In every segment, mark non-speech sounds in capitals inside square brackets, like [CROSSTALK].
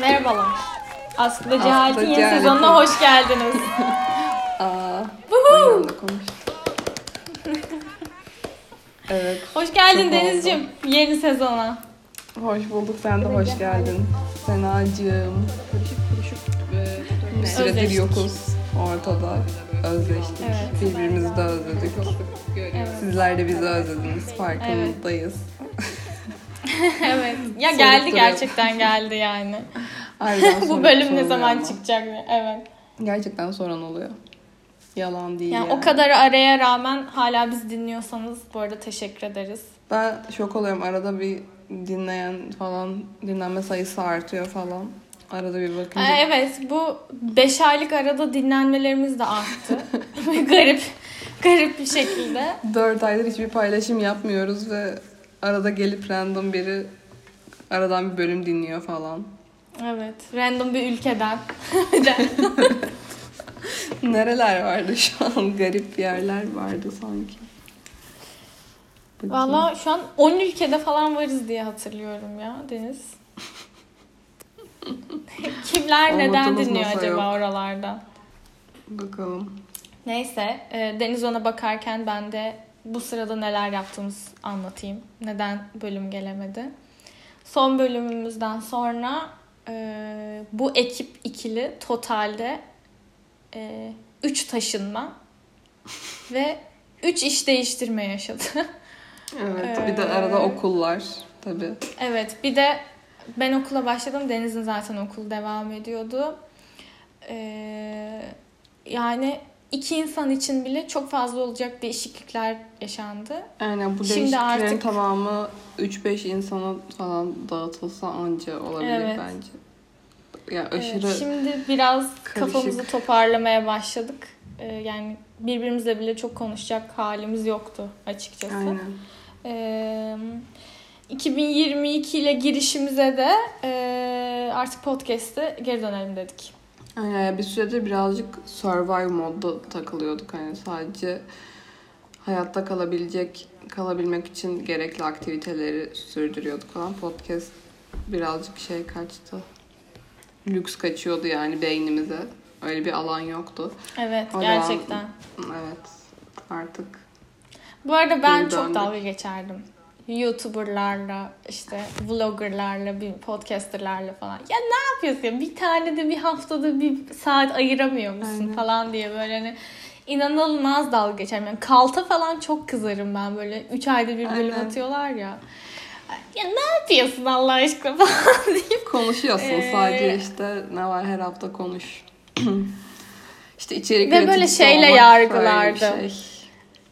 Merhabalar. Aslında Cehalet'in yeni Cehalet'in- sezonuna hoş geldiniz. [LAUGHS] Aa, anda [LAUGHS] evet, Hoş geldin Çok Deniz'cim yeni sezona. hoş bulduk. Sen de hoş geldin. Senacığım. Bir süredir Özleştik. yokuz ortada. Özleştik. Evet. Birbirimizi de özledik. Evet. Sizler de bizi özlediniz. Farkındayız. [LAUGHS] evet. Ya Sorup geldi gerçekten geldi yani. [LAUGHS] Bu bölüm ne zaman ama. çıkacak? Evet. Gerçekten soran oluyor. Yalan değil Yani yani. o kadar araya rağmen hala biz dinliyorsanız bu arada teşekkür ederiz. Ben şok oluyorum. Arada bir dinleyen falan, dinlenme sayısı artıyor falan. Arada bir bakınca. Ee, evet bu 5 aylık arada dinlenmelerimiz de arttı. [LAUGHS] garip garip bir şekilde. 4 aydır hiçbir paylaşım yapmıyoruz ve arada gelip random biri aradan bir bölüm dinliyor falan. Evet. Random bir ülkeden. [LAUGHS] Nereler vardı şu an? Garip yerler vardı sanki. Bakayım. Valla şu an 10 ülkede falan varız diye hatırlıyorum ya Deniz. [LAUGHS] Kimler neden Umudumuz dinliyor acaba yok. oralarda? Bakalım. Neyse e, Deniz ona bakarken ben de bu sırada neler yaptığımızı anlatayım. Neden bölüm gelemedi. Son bölümümüzden sonra e, bu ekip ikili totalde 3 taşınma [LAUGHS] ve 3 iş değiştirme yaşadı. Evet. [LAUGHS] Bir de Ee, arada okullar tabii. Evet bir de ben okula başladım. Deniz'in zaten okul devam ediyordu. Ee, yani iki insan için bile çok fazla olacak değişiklikler yaşandı. Aynen bu Şimdi değişikliklerin artık- tamamı 3-5 insana falan dağıtılsa anca olabilir Evet. bence. Ya Evet, aşırı şimdi biraz karışık. kafamızı toparlamaya başladık. Ee, yani birbirimizle bile çok konuşacak halimiz yoktu açıkçası. aynen. Ee, 2022 ile girişimize de e, artık podcast'e geri dönelim dedik. Ya bir süredir birazcık survive modda takılıyorduk hani sadece hayatta kalabilecek kalabilmek için gerekli aktiviteleri sürdürüyorduk falan. Podcast birazcık şey kaçtı. Lüks kaçıyordu yani beynimize. Öyle bir alan yoktu. Evet O gerçekten. Evet. Artık Bu arada ben çok döndük. dalga geçerdim. YouTuber'larla, işte vlogger'larla, bir podcaster'larla falan. Ya ne yapıyorsun? Bir tane de bir haftada bir saat ayıramıyor musun Aynen. falan diye böyle hani inanılmaz dalga geçerim. Yani kalta falan çok kızarım ben böyle. Üç ayda bir bölüm Aynen. atıyorlar ya. Ya ne yapıyorsun Allah aşkına [LAUGHS] falan deyip. konuşuyorsun Ee, sadece işte ne var her hafta konuş. [CLEARS THROAT] işte içerik Ve böyle şeyle olmak yargılardı. böyle bir şey.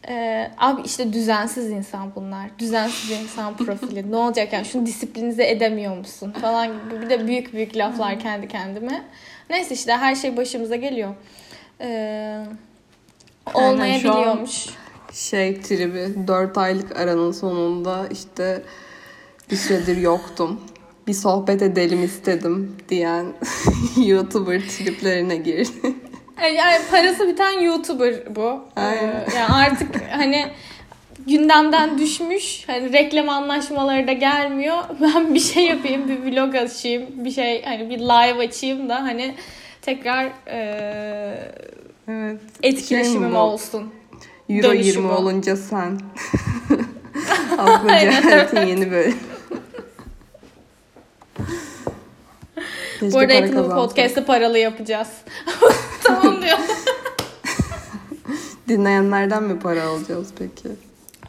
Ee, abi işte düzensiz insan bunlar. Düzensiz insan [LAUGHS] profili. ne olacak yani şunu disiplinize edemiyor musun falan gibi. Bir de büyük büyük laflar kendi kendime. Neyse işte her şey başımıza geliyor. Ee, olmayabiliyormuş. şey tribi 4 aylık aranın sonunda işte bir süredir yoktum. Bir sohbet edelim istedim diyen [LAUGHS] YouTuber triplerine girdi. Yani, parası biten YouTuber bu. Ee, Aynen. yani artık hani gündemden düşmüş. Hani reklam anlaşmaları da gelmiyor. [LAUGHS] Ben bir şey yapayım, bir vlog açayım, bir şey hani bir live açayım da hani tekrar e, Evet. etkileşimim Şey olsun. Euro Dönüşü 20 bu. olunca sen. [LAUGHS] Aslında Cehalet'in yeni bölüm. [LAUGHS] Keşke Bu arada yakında bu podcast'ı paralı yapacağız. [LAUGHS] tamam diyor. [LAUGHS] Dinleyenlerden mi para alacağız peki?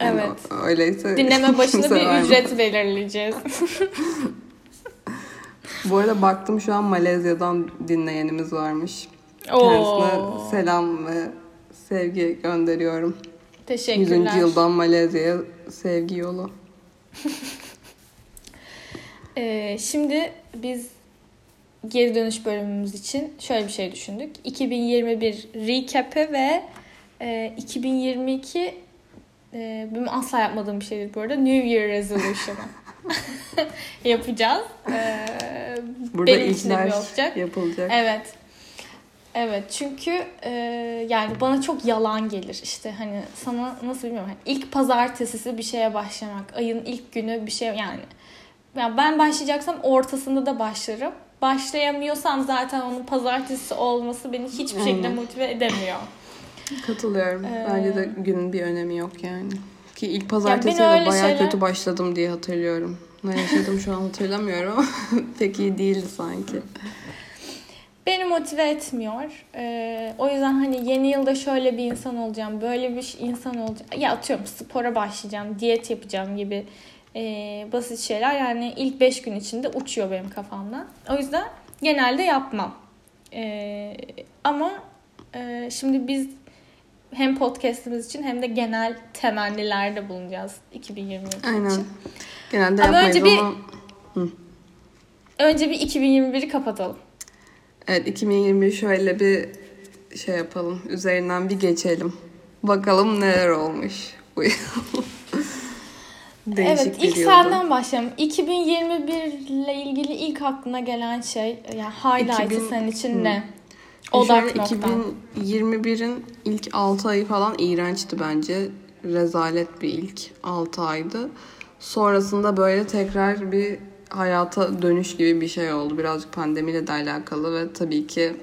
Yani Evet. o- öyleyse Dinleme başına bir ücret belirleyeceğiz. [LAUGHS] Bu arada baktım şu an Malezya'dan dinleyenimiz varmış. Oo. Kendisine selam ve sevgi gönderiyorum. 100. Teşekkürler. yıldan Malezya'ya sevgi yolu. Ee, şimdi biz geri dönüş bölümümüz için şöyle bir şey düşündük. 2021 recap'i ve e, 2022 e, benim asla yapmadığım bir şeydir bu arada. New Year Resolution'ı [LAUGHS] [LAUGHS] yapacağız. Ee, Burada benim için de bir olacak. yapılacak. Evet. Evet çünkü e, yani bana çok yalan gelir işte hani sana nasıl bilmiyorum hani ilk pazartesisi bir şeye başlamak ayın ilk günü bir şey yani yani ben başlayacaksam ortasında da başlarım. Başlayamıyorsam zaten onun pazartesi olması beni hiçbir şekilde motive edemiyor. Katılıyorum. Ee, Bence de günün bir önemi yok yani. Ki ilk pazartesi beni de bayağı şeyler- kötü başladım diye hatırlıyorum. Ne yaşadım şu an hatırlamıyorum ama [LAUGHS] pek iyi değildi sanki. Beni motive etmiyor. Ee, o yüzden hani yeni yılda şöyle bir insan olacağım, böyle bir insan olacağım. Ya atıyorum spora başlayacağım, diyet yapacağım gibi e, basit şeyler. Yani ilk 5 gün içinde uçuyor benim kafamdan. O yüzden genelde yapmam. Ee, ama e, şimdi biz hem podcastimiz için hem de genel temennilerde bulunacağız 2023 Aynen. için. Genelde Ama önce bir- ama Önce bir 2021'i kapatalım. evet 2021 şöyle bir şey yapalım. Üzerinden bir geçelim. Bakalım neler olmuş bu yıl. Değişik evet ilk senden başlayalım. 2021 ile ilgili ilk aklına gelen şey yani highlight'ı 2000 senin için ne? E Odak noktan. 2021'in ilk 6 ayı falan iğrençti bence. Rezalet bir ilk 6 aydı. Sonrasında böyle tekrar bir hayata dönüş gibi bir şey oldu. Birazcık pandemiyle de alakalı ve tabii ki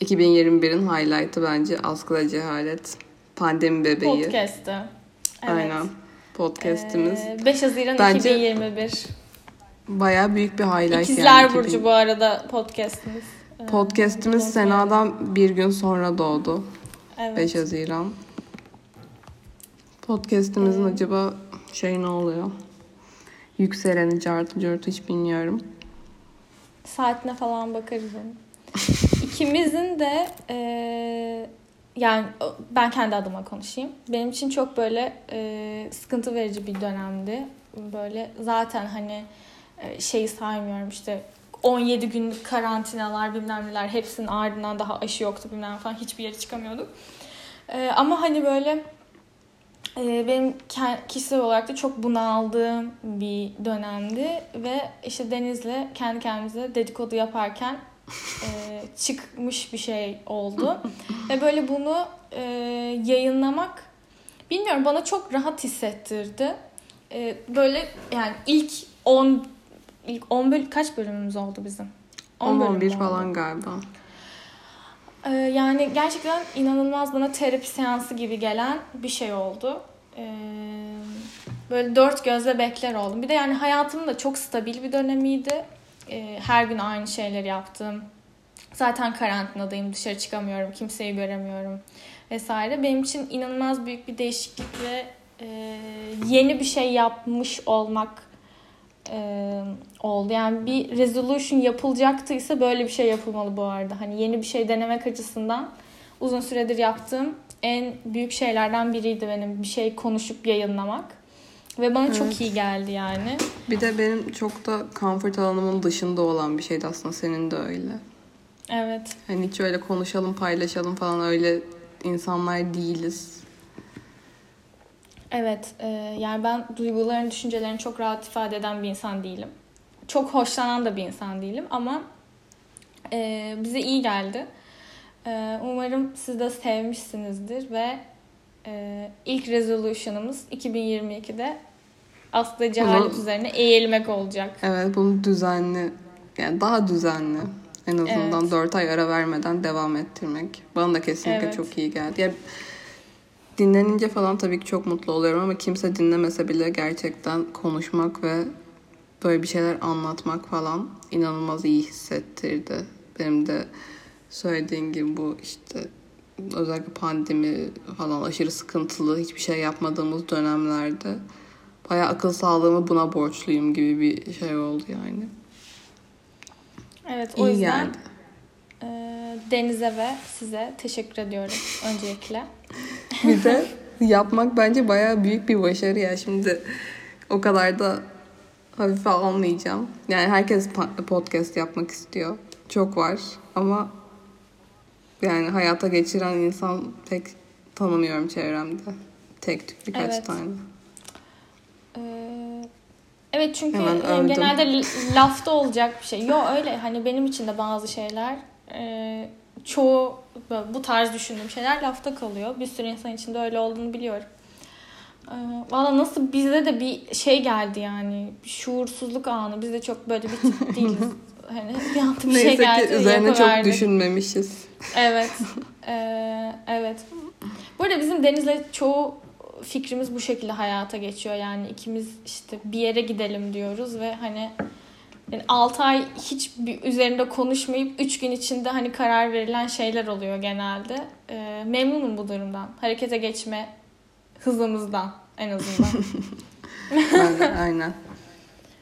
2021'in highlight'ı bence Askıda Cehalet. Pandemi bebeği. Podcast'ı. Evet. Aynen. Podcast'imiz. Ee, 5 Haziran Bence 2021. Bayağı büyük bir highlight İkizler yani. Burcu 2000 bu arada podcast'imiz. Ee, Podcast'imiz bunu Sena'dan bir gün sonra doğdu. Evet. 5 Haziran. Podcast'imizin Evet. acaba şey ne oluyor? Yükseleni cartı cürtü hiç bilmiyorum. Saatine falan bakarız. [LAUGHS] İkimizin de e, yani ben kendi adıma konuşayım. Benim için çok böyle e, sıkıntı verici bir dönemdi. Böyle zaten hani e, şeyi saymıyorum işte 17 günlük karantinalar bilmem neler hepsinin ardından daha aşı yoktu bilmem falan hiçbir yere çıkamıyorduk. E, ama hani böyle e, benim kişisel olarak da çok bunaldığım bir dönemdi ve işte Deniz'le kendi kendimize dedikodu yaparken e, çıkmış bir şey oldu. ve böyle bunu e, yayınlamak bilmiyorum bana çok rahat hissettirdi. E, böyle yani ilk 10 ilk 10 bölüm kaç bölümümüz oldu bizim? 10 bölüm 11 oldu. falan galiba. Ee, yani gerçekten inanılmaz bana terapi seansı gibi gelen bir şey oldu. Ee, böyle dört gözle bekler oldum. Bir de yani hayatım da çok stabil bir dönemiydi. Ee, her gün aynı şeyleri yaptım. Zaten karantinadayım, dışarı çıkamıyorum, kimseyi göremiyorum vesaire. Benim için inanılmaz büyük bir değişiklik ve e, yeni bir şey yapmış olmak e, oldu. Yani bir resolution yapılacaktıysa böyle bir şey yapılmalı bu arada. Hani yeni bir şey denemek açısından uzun süredir yaptığım en büyük şeylerden biriydi benim bir şey konuşup yayınlamak. Ve bana Evet. çok iyi geldi yani. Bir de benim çok da comfort alanımın dışında olan bir şeydi aslında senin de öyle. Evet. Hani hiç öyle konuşalım paylaşalım falan öyle insanlar değiliz. Evet. e, yani ben duygularını, düşüncelerini çok rahat ifade eden bir insan değilim. Çok hoşlanan da bir insan değilim ama e, bize iyi geldi. E, umarım siz de sevmişsinizdir ve e, ilk resolution'ımız 2022'de Aslı cehalet Bunu- üzerine eğilmek olacak. Evet bunu düzenli yani daha düzenli en azından Evet. 4 ay ara vermeden devam ettirmek. Bana da kesinlikle Evet. çok iyi geldi. Ya, dinlenince falan tabii ki çok mutlu oluyorum ama kimse dinlemese bile gerçekten konuşmak ve böyle bir şeyler anlatmak falan inanılmaz iyi hissettirdi. Benim de söylediğin gibi bu işte özellikle pandemi falan aşırı sıkıntılı hiçbir şey yapmadığımız dönemlerde bayağı akıl sağlığımı buna borçluyum gibi bir şey oldu yani. Evet o İyi yüzden geldi. e, Deniz'e ve size teşekkür ediyorum [LAUGHS] öncelikle. Bir de [LAUGHS] yapmak bence bayağı büyük bir başarı ya. Şimdi o kadar da hafife almayacağım. Yani herkes podcast yapmak istiyor. Çok var ama yani hayata geçiren insan pek tanımıyorum çevremde. Tek tük birkaç Evet. tane. Evet çünkü Hemen övdüm. genelde lafta olacak bir şey. Yo öyle hani benim için de bazı şeyler e, çoğu bu tarz düşündüğüm şeyler lafta kalıyor. Bir sürü insan için de öyle olduğunu biliyorum. Ee, Valla nasıl bizde de bir şey geldi yani. Bir şuursuzluk anı. Biz de çok böyle bir tip [LAUGHS] değiliz. Hani bir anda bir Neyse şey geldi. ki üzerine çok düşünmemişiz. Evet. Ee, evet. Bu arada bizim Deniz'le çoğu fikrimiz bu şekilde hayata geçiyor. Yani ikimiz işte bir yere gidelim diyoruz ve hani yani 6 ay hiç bir üzerinde konuşmayıp 3 gün içinde hani karar verilen şeyler oluyor genelde. Ee, memnunum bu durumdan. Harekete geçme hızımızdan en azından. [LAUGHS] [LAUGHS] Ben de aynen.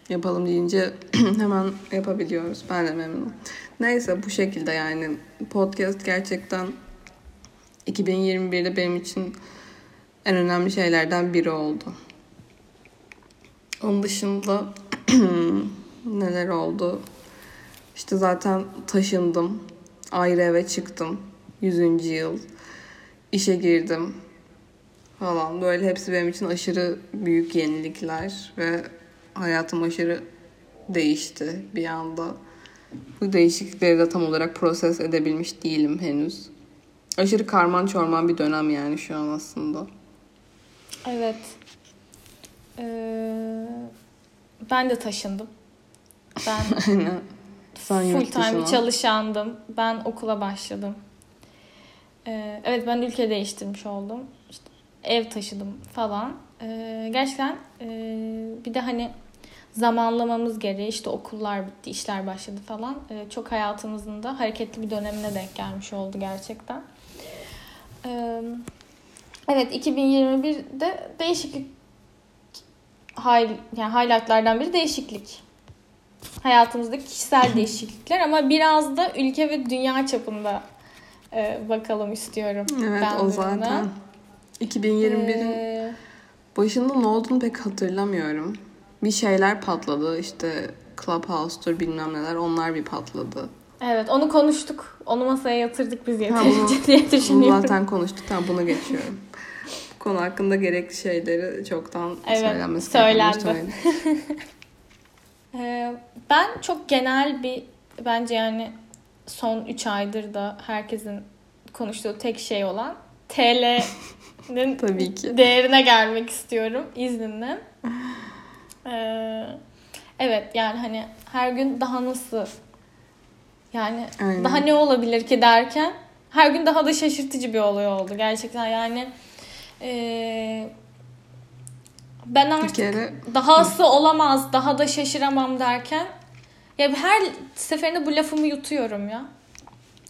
Yapalım deyince [CLEARS THROAT] hemen yapabiliyoruz. Ben de memnunum. Neyse bu şekilde yani podcast gerçekten 2021'de benim için en önemli şeylerden biri oldu. Onun dışında [CLEARS THROAT] neler oldu? İşte zaten taşındım. Ayrı eve çıktım. 100. yıl. İşe girdim falan. Böyle hepsi benim için aşırı büyük yenilikler ve hayatım aşırı değişti bir anda. Bu değişiklikleri de tam olarak proses edebilmiş değilim henüz. Aşırı karman çorman bir dönem yani şu an aslında. Evet. Ee, ben de taşındım. Ben [LAUGHS] Full time çalışandım. Ben okula başladım. Ee, evet ben ülke değiştirmiş oldum. İşte ev taşıdım falan. Ee, gerçekten e, bir de hani zamanlamamız gereği işte okullar bitti, işler başladı falan. Ee, çok hayatımızın da hareketli bir dönemine denk gelmiş oldu gerçekten. Ee, evet 2021'de değişiklik high, yani highlightlardan biri değişiklik hayatımızdaki kişisel [LAUGHS] değişiklikler ama biraz da ülke ve dünya çapında e, bakalım istiyorum. Evet ben o buna. zaten. 2021'in Ee, başında ne olduğunu pek hatırlamıyorum. Bir şeyler patladı işte Clubhouse'tur bilmem neler onlar bir patladı. evet onu konuştuk. Onu masaya yatırdık biz Ha, yeterince bunu- diye Bunu düşünüyorum. zaten konuştuk. Tamam bunu geçiyorum. [LAUGHS] Konu hakkında gerekli şeyleri çoktan Evet, söylenmesi söylendi. [LAUGHS] Ee, ben çok genel bir bence yani son 3 aydır da herkesin konuştuğu tek şey olan TL'nin [LAUGHS] Tabii ki. değerine gelmek istiyorum izninle. Ee, evet yani hani her gün daha nasıl yani Aynen. daha ne olabilir ki derken her gün daha da şaşırtıcı bir olay oldu gerçekten yani ee, ben artık kere dahası olamaz daha da şaşıramam derken ya her seferinde bu lafımı yutuyorum ya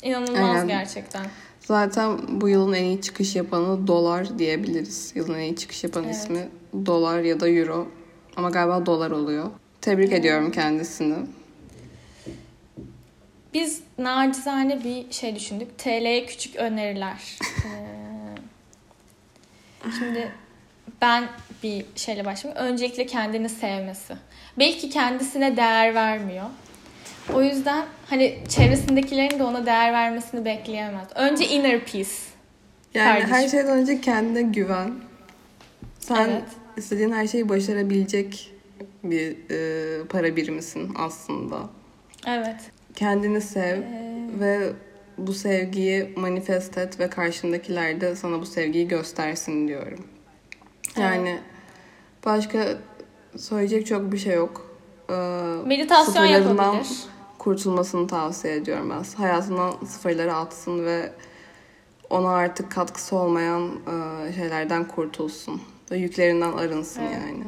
İnanılmaz Aynen. gerçekten. zaten bu yılın en iyi çıkış yapanı dolar diyebiliriz. Yılın en iyi çıkış yapan Evet. ismi dolar ya da euro. Ama galiba dolar oluyor. Tebrik ediyorum kendisini. Biz nacizane bir şey düşündük. TL'ye küçük öneriler. Ee, [LAUGHS] Şimdi ben bir şeyle başlayayım. Öncelikle kendini sevmesi. Belki kendisine değer vermiyor. O yüzden hani çevresindekilerin de ona değer vermesini bekleyemez. Önce inner peace. Yani her Kardeşim. şeyden önce kendine güven. Sen Evet. istediğin her şeyi başarabilecek bir e, para birimisin aslında. Evet. Kendini sev Ee, ve bu sevgiyi manifest et ve karşındakiler de sana bu sevgiyi göstersin diyorum. Yani başka söyleyecek çok bir şey yok. Ee, meditasyon yapabilir. kurtulmasını tavsiye ediyorum ben. Hayatından sıfırları atsın ve ona artık katkısı olmayan e, şeylerden kurtulsun. Ve yüklerinden arınsın Evet. yani.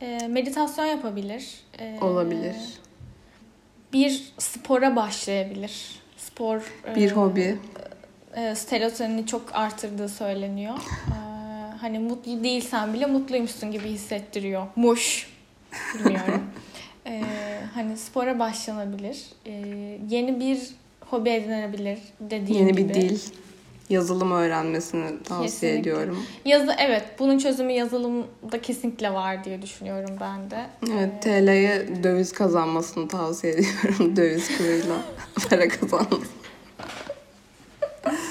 Ee, meditasyon yapabilir. Ee, Olabilir. Bir spora başlayabilir. Spor Bir e, hobi. e, serotonini çok artırdığı söyleniyor. Ee, hani mutlu değilsen bile mutluymuşsun gibi hissettiriyor. Muş. Bilmiyorum. Ee, [LAUGHS] hani spora başlanabilir. Ee, yeni bir hobi edinebilir dediğim Yeni gibi. bir dil. Yazılım öğrenmesini tavsiye Kesinlikle. ediyorum. Yazı evet bunun çözümü yazılımda kesinlikle var diye düşünüyorum ben de. Evet, TL'ye döviz kazanmasını tavsiye ediyorum. [LAUGHS] döviz kuruyla [LAUGHS] para kazanmasını. [LAUGHS]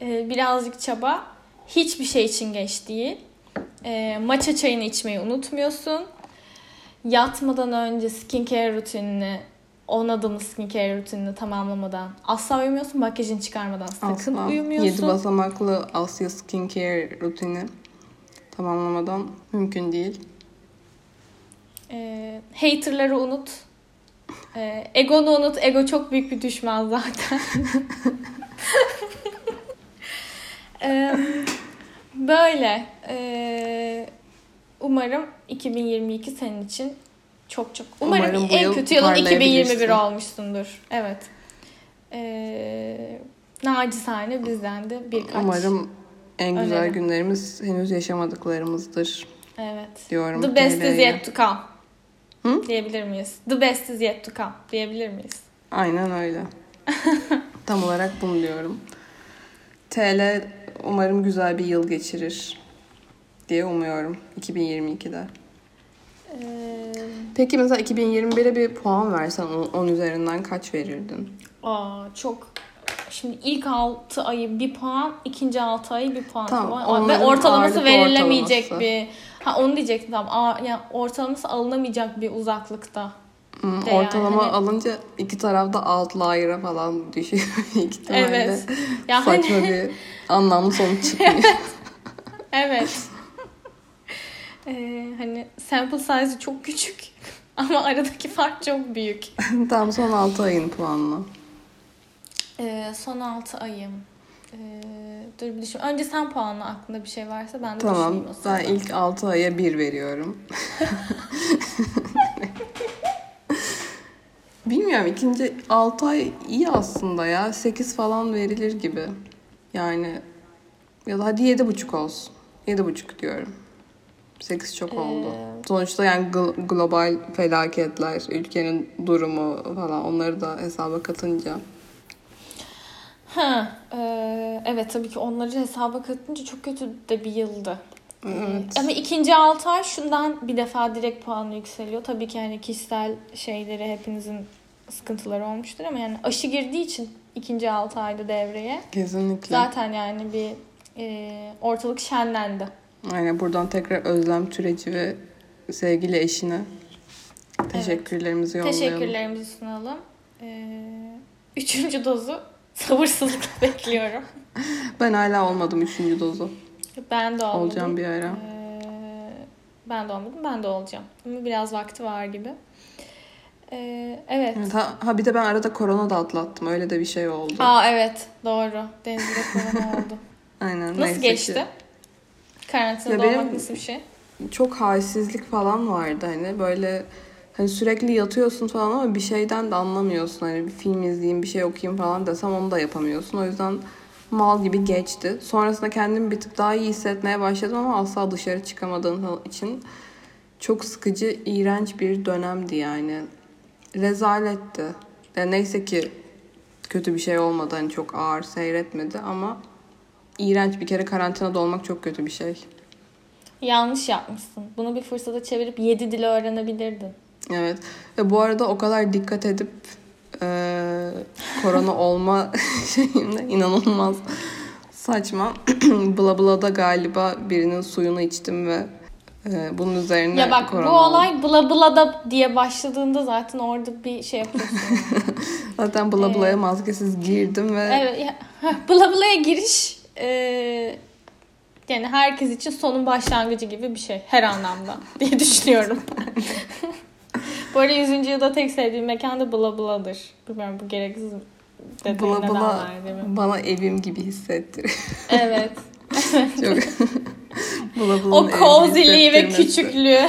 Ee, birazcık çaba. Hiçbir şey için geç değil. Ee, matcha çayını içmeyi unutmuyorsun. Yatmadan önce skincare rutinini 10 adımlı skincare rutinini tamamlamadan asla uyumuyorsun. Makyajını çıkarmadan sakın Asla. uyumuyorsun. 7 basamaklı Asya skincare rutini tamamlamadan mümkün değil. Ee, haterları unut. Ee, egonu unut. Ego çok büyük bir düşman zaten. [LAUGHS] Ee, böyle. Ee, umarım 2022 senin için çok çok. Umarım, Umarım en kötü yılın 2021 parlayabilirsin. olmuşsundur. Evet. Ee, nacizane bizden de birkaç. Umarım en güzel Önerim. günlerimiz henüz yaşamadıklarımızdır Evet. diyorum. The best is yet to come. Hı? Diyebilir miyiz? The best is yet to come. Diyebilir miyiz? Aynen öyle. [LAUGHS] Tam olarak bunu diyorum. TL umarım güzel bir yıl geçirir diye umuyorum 2022'de. Ee, Peki mesela 2021'e bir puan versen 10 üzerinden kaç verirdin? aa, çok Şimdi ilk 6 ayı bir puan, ikinci 6 ayı bir puan. Tamam, Ve ortalaması verilemeyecek ortalaması. bir... Ha onu diyecektim tamam. Aa, yani ortalaması alınamayacak bir uzaklıkta. Hmm, yani ortalama hani- alınca iki tarafta outlier'a falan [LAUGHS] düşüyor ihtimalle. Evet. Ya hani Saçma bir anlamlı sonuç [LAUGHS] çıkıyor. evet. Ee, hani sample size'ı çok küçük [LAUGHS] ama aradaki fark çok büyük. [LAUGHS] Tam son 6 ayın puanla. Ee, son 6 ayım. Ee, dur bir düşün. Önce sen puanla aklında bir şey varsa ben de Tamam. düşüneyim o sırada. Ben ilk 6 aya 1 veriyorum. [LAUGHS] Bilmiyorum ikinci 6 ay iyi aslında ya. 8 falan verilir gibi. Yani ya da hadi 7,5 olsun. 7,5 diyorum. 8 çok oldu. Ee, Sonuçta yani gl- global felaketler, ülkenin durumu falan onları da hesaba katınca. Ha, e, evet tabii ki onları hesaba katınca çok kötü de bir yıldı. Evet. Ama ikinci 6 ay şundan bir defa direkt puanı yükseliyor. Tabii ki yani kişisel şeyleri hepinizin sıkıntıları olmuştur ama yani aşı girdiği için ikinci 6 ayda devreye Kesinlikle. zaten yani bir e, ortalık şenlendi. Aynen buradan tekrar Özlem Türeci ve sevgili eşine teşekkürlerimizi yollayalım. Teşekkürlerimizi sunalım. E, üçüncü dozu [LAUGHS] sabırsızlıkla bekliyorum. [LAUGHS] Ben hala olmadım üçüncü dozu. Ben de olmadım. Olacağım bir ara. Ee, ben de olmadım. Ben de olacağım. Ama biraz vakti var gibi. Ee, evet. Evet, ha, ha bir de ben arada korona da atlattım. Öyle de bir şey oldu. Aa evet. Doğru. Denizde korona [LAUGHS] oldu. Aynen. Nasıl neyse geçti? ki. Karantinada Ya benim- olmak nasıl bir şey? Çok halsizlik falan vardı hani böyle hani sürekli yatıyorsun falan ama bir şeyden de anlamıyorsun. Hani bir film izleyeyim, bir şey okuyayım falan desem onu da yapamıyorsun. O yüzden mal gibi geçti. Sonrasında kendimi bir tık daha iyi hissetmeye başladım ama asla dışarı çıkamadığım için çok sıkıcı, iğrenç bir dönemdi yani. Rezaletti. Yani neyse ki kötü bir şey olmadı. Hani çok ağır seyretmedi ama iğrenç bir kere karantinada olmak çok kötü bir şey. Yanlış yapmışsın. Bunu bir fırsata çevirip 7 dili öğrenebilirdin. Evet. Ve bu arada o kadar dikkat edip e, korona [LAUGHS] olma [LAUGHS] şeyimde inanılmaz saçma. [CLEARS THROAT] bla bla'da galiba birinin suyunu içtim ve e, bunun üzerine ya bak korona bu olay bla bla da diye başladığında zaten orada bir şey yapıyorsun. [LAUGHS] Zaten bla bla'ya Ee, maskesiz girdim ve Evet, ya, bla bla'ya giriş e, yani herkes için sonun başlangıcı gibi bir şey her anlamda [LAUGHS] diye düşünüyorum. [LAUGHS] bu arada 100. yılda tek sevdiğim mekan da bla bla'dır. Bilmiyorum bu gereksiz neden bla verdiğimi. bana evim gibi hissettiriyor. [LAUGHS] Evet. Çok bla bla'nın o cozyliği ve küçüklüğü.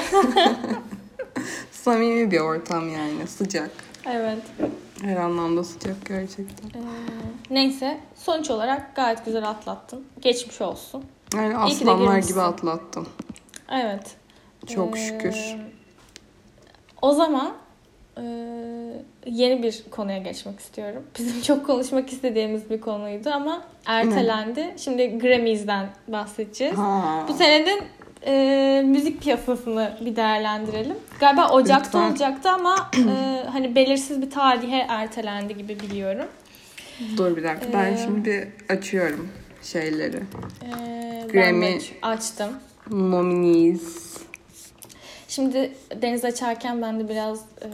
Samimi bir ortam yani sıcak. evet. Her anlamda sıcak gerçekten. Ee, neyse sonuç olarak gayet güzel atlattın. Geçmiş olsun. Yani aslanlar gibi atlattım. Evet. Çok Ee, şükür. O zaman e, yeni bir konuya geçmek istiyorum. [LAUGHS] Bizim çok konuşmak istediğimiz bir konuydu ama ertelendi. Şimdi Grammy's'den bahsedeceğiz. Ha. Bu senenin e, müzik piyasasını bir değerlendirelim. Galiba Ocak'ta Lütfen. olacaktı ama e, hani belirsiz bir tarihe ertelendi gibi biliyorum. Dur bir dakika. Ben Ee, şimdi bir açıyorum şeyleri. E, ben Grammy. açtım. Nominees. Şimdi Deniz açarken ben de biraz e,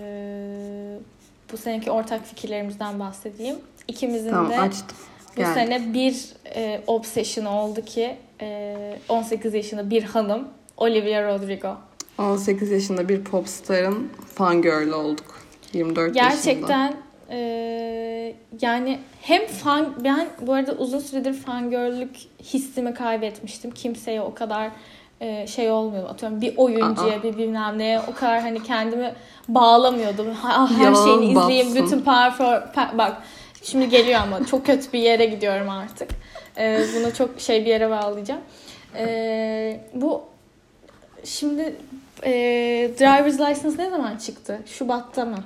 bu seneki ortak fikirlerimizden bahsedeyim. İkimizin Tamam de açtım. bu Geldi. sene bir e, obsession oldu ki 18 yaşında bir hanım Olivia Rodrigo. 18 yaşında bir popstarın fangirl olduk. 24 yaşında. Gerçekten e, yani hem fan ben bu arada uzun süredir fangirlük hissimi kaybetmiştim. Kimseye o kadar e, şey olmuyor. Atıyorum bir oyuncuya Aa. bir bilmem neye o kadar hani kendimi bağlamıyordum. Ha- Her Yalan şeyini izleyeyim. batsın. Bütün perfor pe- bak şimdi geliyor ama çok kötü bir yere gidiyorum artık. E, bunu çok şey bir yere bağlayacağım. E, bu şimdi e, Driver's License ne zaman çıktı? Şubat'ta mı?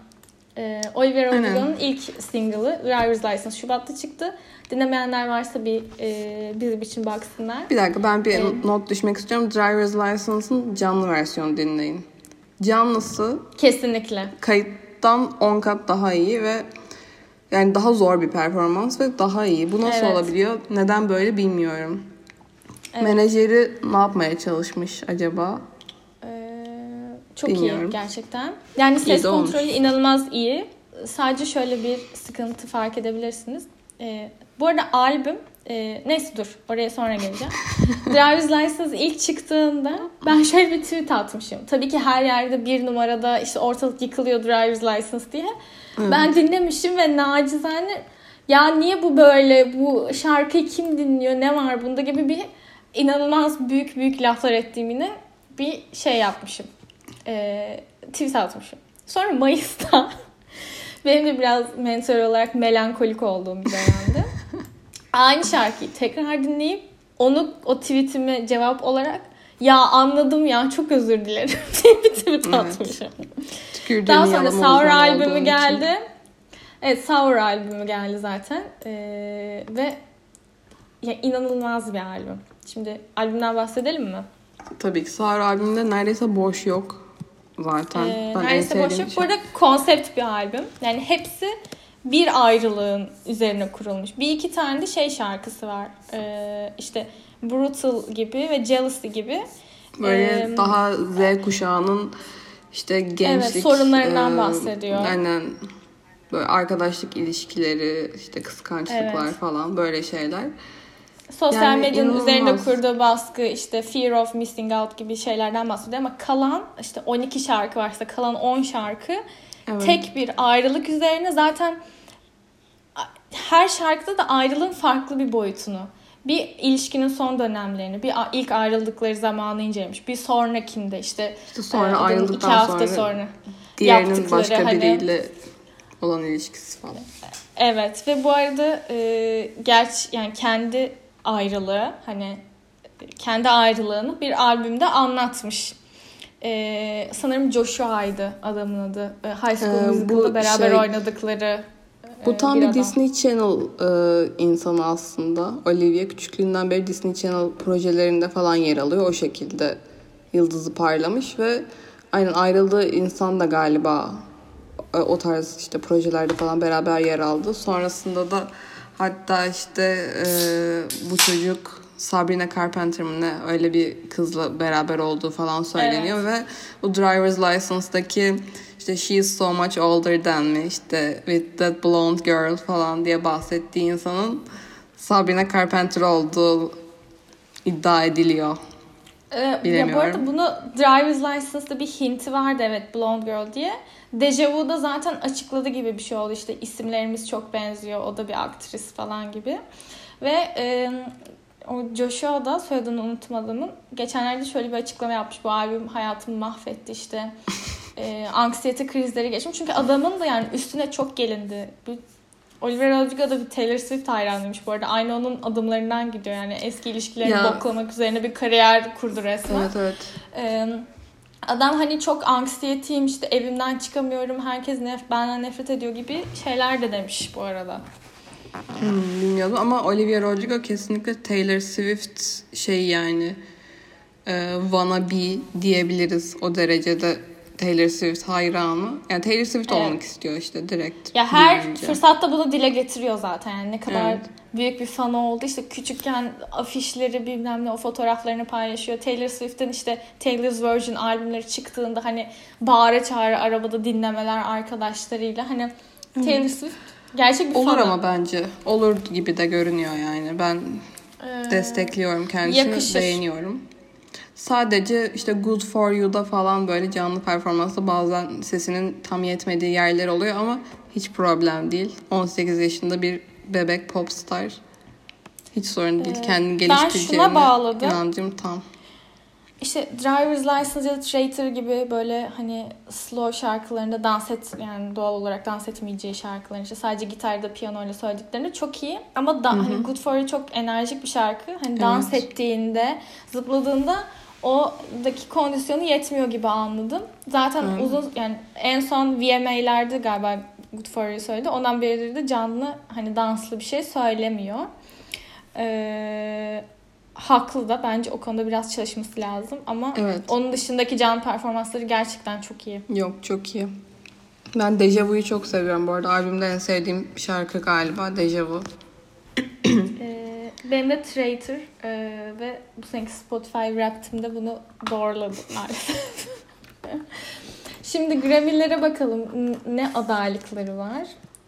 E, Olivia Aynen. Rodrigo'nun ilk single'ı Driver's License Şubat'ta çıktı. Dinlemeyenler varsa bir e, bizim için baksınlar. Bir dakika ben bir Evet. not düşmek istiyorum. Driver's License'ın canlı versiyonu dinleyin. Canlısı Kesinlikle. kayıttan 10 kat daha iyi ve yani daha zor bir performans ve daha iyi. Bu nasıl Evet. olabiliyor? Neden böyle bilmiyorum. Evet. Menajeri ne yapmaya çalışmış acaba? Ee, çok Bilmiyorum. iyi gerçekten. Yani İyi ses de olmuş. kontrolü inanılmaz iyi. Sadece şöyle bir sıkıntı fark edebilirsiniz. Ee, bu arada albüm e, neyse dur oraya sonra geleceğim. [LAUGHS] Driver's License ilk çıktığında ben şöyle bir tweet atmışım. Tabii ki her yerde bir numarada işte ortalık yıkılıyor Driver's License diye. Ben dinlemişim ve nacizane ya niye bu böyle bu şarkıyı kim dinliyor ne var bunda gibi bir inanılmaz büyük büyük laflar ettiğim yine bir şey yapmışım. Ee, tweet atmışım. Sonra Mayıs'ta [LAUGHS] benim de biraz mental olarak melankolik olduğum bir dönemde aynı şarkıyı tekrar dinleyip onu o tweetime cevap olarak ya anladım ya çok özür dilerim [LAUGHS] diye bir tweet Evet. atmışım. Tükürdüğün Daha sonra Sour albümü olduğun için. geldi. Evet Sour albümü geldi zaten. Ee, ve ya inanılmaz bir albüm. Şimdi albümden bahsedelim mi? Tabii ki Sour albümünde neredeyse boş yok zaten. Ee, Ben en neredeyse boş yok. şey. Bu arada konsept bir albüm. Yani hepsi bir ayrılığın üzerine kurulmuş. Bir iki tane de şey şarkısı var. Ee, işte Brutal gibi ve Jealousy gibi. Böyle Ee, daha Z kuşağının işte gençlik sorunlarından e, bahsediyor. Aynen böyle arkadaşlık ilişkileri, işte kıskançlıklar Evet. falan böyle şeyler. Sosyal Yani medyanın inanılmaz. üzerinde kurduğu baskı, işte fear of missing out gibi şeylerden bahsediyor ama kalan işte 12 şarkı varsa kalan 10 şarkı Evet. tek bir ayrılık üzerine zaten her şarkıda da ayrılığın farklı bir boyutunu. Bir ilişkinin son dönemlerini, bir ilk ayrıldıkları zamanı incelemiş. Bir sonrakinde işte, İşte sonra e, ayrıldıktan iki hafta sonra, sonra. diğerinin başka hani- biriyle olan ilişkisi falan. Evet ve bu arada e, gerçi yani kendi ayrılığı hani kendi ayrılığını bir albümde anlatmış. E, sanırım Joshua'ydı adamın adı. E, High School Ee, bu Musical'da beraber şey- oynadıkları Bu e, tam bir, adam. Disney Channel e, insanı aslında. Olivia küçüklüğünden beri Disney Channel projelerinde falan yer alıyor. O şekilde yıldızı parlamış ve aynen ayrıldığı insan da galiba e, o tarz işte projelerde falan beraber yer aldı. Sonrasında da hatta işte e, bu çocuk Sabrina Carpenter mı ne öyle bir kızla beraber olduğu falan söyleniyor ve bu Driver's License'daki işte she's so much older than me işte with that blonde girl falan diye bahsettiği insanın Sabrina Carpenter olduğu iddia ediliyor. Ee, ya bu Bilemiyorum. arada bunu Driver's License'da bir hinti vardı evet Blonde Girl diye. Deja Vu'da zaten açıkladı gibi bir şey oldu işte isimlerimiz çok benziyor o da bir aktris falan gibi. Ve e, o Joshua da soyadını unutmadığımın geçenlerde şöyle bir açıklama yapmış. Bu albüm hayatımı mahvetti işte. [LAUGHS] e, anksiyete krizleri geçmiş. Çünkü adamın da yani üstüne çok gelindi. Bu Olivia Rodrigo da bir Taylor Swift hayranıymış bu arada. Aynı onun adımlarından gidiyor yani eski ilişkilerini Ya. boklamak üzerine bir kariyer kurdu resmen. Evet evet. Ee, adam hani çok anksiyetiyim işte evimden çıkamıyorum herkes nef benden nefret ediyor gibi şeyler de demiş bu arada. Hmm, bilmiyordum ama Olivia Rodrigo kesinlikle Taylor Swift şey yani e, wannabe diyebiliriz. O derecede Taylor Swift hayranı. Yani Taylor Swift Evet. olmak istiyor işte direkt. Ya her duyunca. fırsatta bunu dile getiriyor zaten. Yani ne kadar Evet. büyük bir fanı oldu. İşte küçükken afişleri bilmem ne o fotoğraflarını paylaşıyor. Taylor Swift'in işte Taylor's Version albümleri çıktığında hani bağıra çağıra arabada dinlemeler arkadaşlarıyla. Hani Taylor Swift gerçek bir Olur fanı. ama bence. Olur gibi de görünüyor yani. Ben Ee, destekliyorum kendisini. yakışır. Beğeniyorum. Sadece işte Good For You'da falan böyle canlı performansta bazen sesinin tam yetmediği yerler oluyor ama hiç problem değil. 18 yaşında bir bebek popstar. Hiç sorun değil. Ee, Kendini ben geliştireceğine şuna bağladım. inancım tam. İşte Driver's License ya da Traitor gibi böyle hani slow şarkılarında dans et yani doğal olarak dans etmeyeceği şarkıların işte sadece gitarda piyanoyla söylediklerinde çok iyi. Ama da, hani Good For You çok enerjik bir şarkı. Hani dans Evet. ettiğinde, zıpladığında oradaki kondisyonu yetmiyor gibi anladım. Zaten Aynen. uzun yani en son VMA'lerde galiba Good For You söyledi. Ondan beridir de canlı hani danslı bir şey söylemiyor. Ee, haklı da bence o konuda biraz çalışması lazım ama Evet. onun dışındaki canlı performansları gerçekten çok iyi. Yok çok iyi. Ben Deja Vu'yu çok seviyorum bu arada. Albümde en sevdiğim şarkı galiba Deja Vu. Ee, benim de Traitor ee, ve bu seneki Spotify Wrapped'imde bunu doğruladı maalesef. [LAUGHS] Şimdi Grammy'lere bakalım ne adaylıkları var.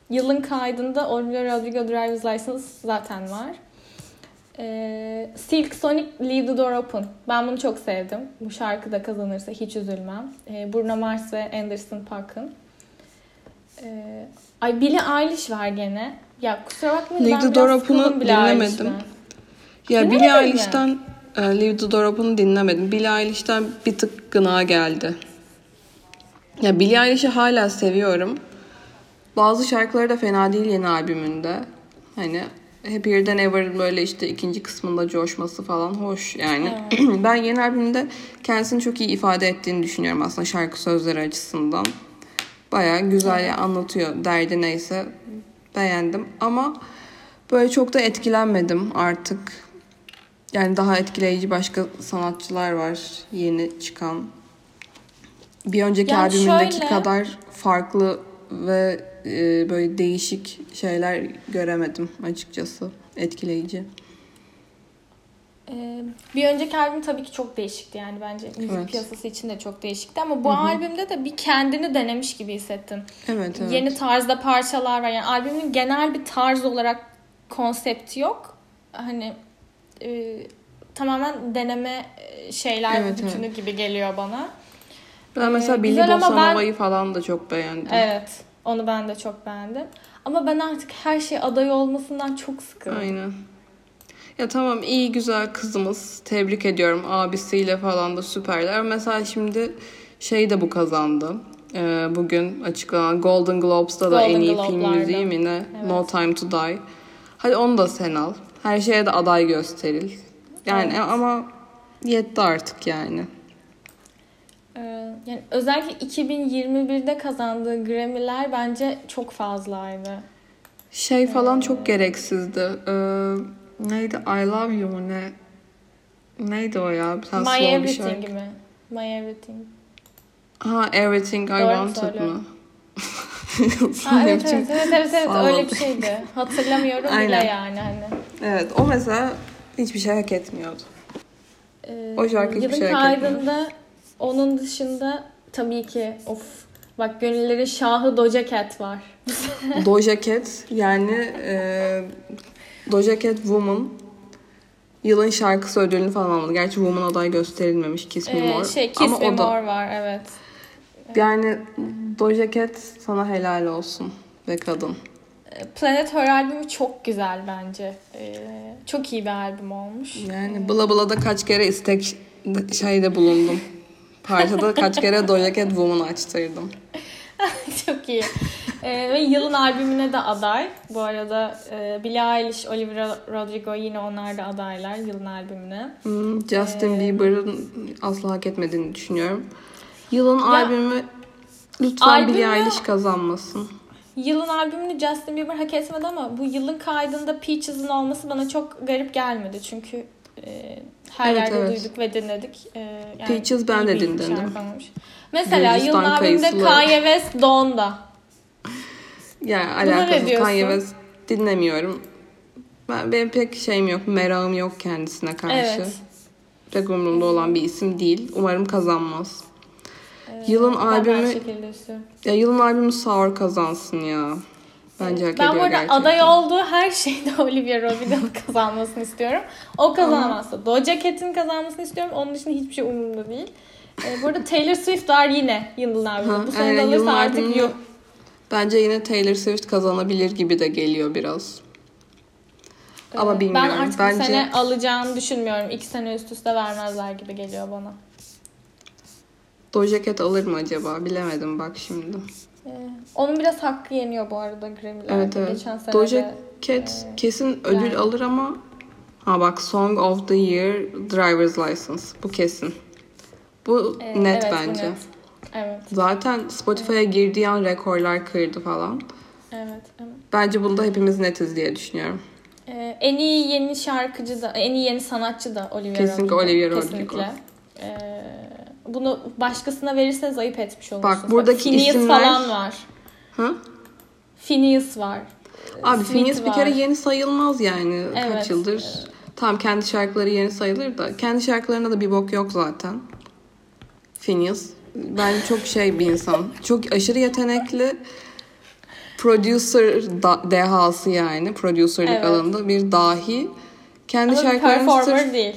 Yılın kaydında Olivia Rodrigo Driver's License zaten var. Ee, Silk Sonic Leave the Door Open. Ben bunu çok sevdim. Bu şarkı da kazanırsa hiç üzülmem. Ee, Bruno Mars ve Anderson Paak'ın. Ee, ay Billie Eilish var gene. Ya kusura bakmayın Leave ben the Door Open'ı dinlemedim. Ya Billie? Eilish'ten e, Leave the Door Open'ı dinlemedim. Billie Eilish'ten bir tık gına geldi. Ya Billie Eilish'i hala seviyorum. Bazı şarkıları da fena değil yeni albümünde. Hani Happier Than Ever böyle işte ikinci kısmında coşması falan hoş yani. [CLEARS THROAT] ben yeni albümünde kendisini çok iyi ifade ettiğini düşünüyorum aslında şarkı sözleri açısından. Bayağı güzel ya, anlatıyor derdi neyse beğendim ama böyle çok da etkilenmedim artık. Yani daha etkileyici başka sanatçılar var yeni çıkan. Bir önceki Yani albümündeki şöyle- kadar farklı ve e, böyle değişik şeyler göremedim açıkçası. Etkileyici. Ee, bir önceki albüm tabii ki çok değişikti yani bence müzik Evet. piyasası için de çok değişikti ama bu albümde de bir kendini denemiş gibi hissettim. Evet evet. Yeni tarzda parçalar var yani albümün genel bir tarz olarak konsepti yok. Hani e, tamamen deneme e, şeyler Evet, bütünü gibi geliyor bana. Ben mesela Ee, Billy güzel ama Bossa ben- Nova'yı falan da çok beğendim. Evet. Onu ben de çok beğendim. Ama ben artık her şey aday olmasından çok sıkıldım. Aynen. Ya tamam iyi güzel kızımız. Tebrik ediyorum. Abisiyle falan da süperler. Mesela şimdi şey de bu kazandı. Ee, bugün açıklanan Golden Globes'ta da Golden en iyi film Globe'larda. müziği mi ne? No Time to Die. Hadi onu da sen al. Her şeye de aday gösteril. Yani ama yetti artık yani. Ee, yani özellikle 2021'de kazandığı Grammy'ler bence çok fazlaydı. Şey falan çok gereksizdi. Ee, neydi? I Love You mu ne? Neydi o ya? Biraz My Everything mi? My Everything. Ha Everything I Doğru Wanted söylüyorum? mı? [LAUGHS] Ha, evet, evet evet evet evet öyle bir şeydi. Hatırlamıyorum bile yani hani. Evet o mesela hiçbir şey hak etmiyordu. Ee, O şarkı hiçbir şey hak etmiyor. Onun dışında tabii ki of bak gönüllerin şahı Doja Cat var. [LAUGHS] Doja Cat yani e, Doja Cat Woman yılın şarkısı ödülünü falan aldı. Gerçi Woman aday gösterilmemiş Kiss Me Ee, More. şey Kiss Ama Me o da More var evet. yani Doja Cat sana helal olsun ve kadın. Ee, Planet Her albümü çok güzel bence. Ee, çok iyi bir albüm olmuş. Yani bula bula da kaç kere istek şeyde bulundum. [LAUGHS] Parçada kaç kere Doja Cat Woman açtırdım. [LAUGHS] Çok iyi. Ee, ve yılın albümüne de aday. Bu arada e, Billie Eilish, Olivia Rodrigo yine onlar da adaylar yılın albümüne. Hmm, Justin Ee, Bieber'ın asla hak etmediğini düşünüyorum. Yılın Ya, albümü lütfen albümü- Billie Eilish kazanmasın. Yılın albümünü Justin Bieber hak etmedi ama bu yılın kaydında Peaches'ın olması bana çok garip gelmedi. Çünkü e, her Evet, yerde evet. duyduk ve dinledik. E, yani Peaches ben de dinledim. Mesela yılın kayısılı. Kanye West Don'da. Yani alakasız? Kanye West dinlemiyorum. Ben, benim pek şeyim yok, merakım yok kendisine karşı. Evet. Pek umurumda olan bir isim değil. Umarım kazanmaz. Ee, Yılın albümü-. Ya yılın albümü Sour kazansın ya. Bence hak Ben bu arada gerçekten. aday olduğu her şeyde [LAUGHS] Olivia Rodrigo'nun [LAUGHS] kazanmasını istiyorum. O kazanamazsa Doja Cat'in kazanmasını istiyorum. Onun dışında hiçbir şey umurumda değil. Ee, bu arada Taylor Swift var yine albümü. Ha, Bu sene yılın alırsa artık yok. Bence yine Taylor Swift kazanabilir gibi de geliyor biraz. Ama Ee, bilmiyorum. Ben artık Bence bu sene alacağını düşünmüyorum. İki sene üst üste vermezler gibi geliyor bana. Doja Cat alır mı acaba? Bilemedim bak şimdi. Ee, onun biraz hakkı yeniyor bu arada Grammy'lerde. Evet evet. Geçen sene Doja de. Cat e, kesin ödül yani. alır ama ha bak Song of the Year Driver's License. Bu kesin. Bu e, net evet, bu bence. net. Evet, Zaten Spotify'a girdiği an rekorlar kırdı falan. evet, evet. Bence bunda hepimiz netiz diye düşünüyorum. Ee, en iyi yeni şarkıcı da, en iyi yeni sanatçı da Olivia Kesinlikle Rodrigo. Olivia Rodrigo. Kesinlikle. Ee, bunu başkasına verirseniz ayıp etmiş olursunuz. buradaki Phineas isimler- falan var. Ha? Phineas var. Abi Sweet Phineas bir var. kere yeni sayılmaz yani Evet. kaç yıldır. Tamam kendi şarkıları yeni sayılır da kendi şarkılarında da bir bok yok zaten. Phineas bence çok şey bir insan. Çok aşırı yetenekli. Producer da, dehası yani. Producerlık Evet. alanında bir dahi. Kendi Ama bir şarkılarını performer sırf değil.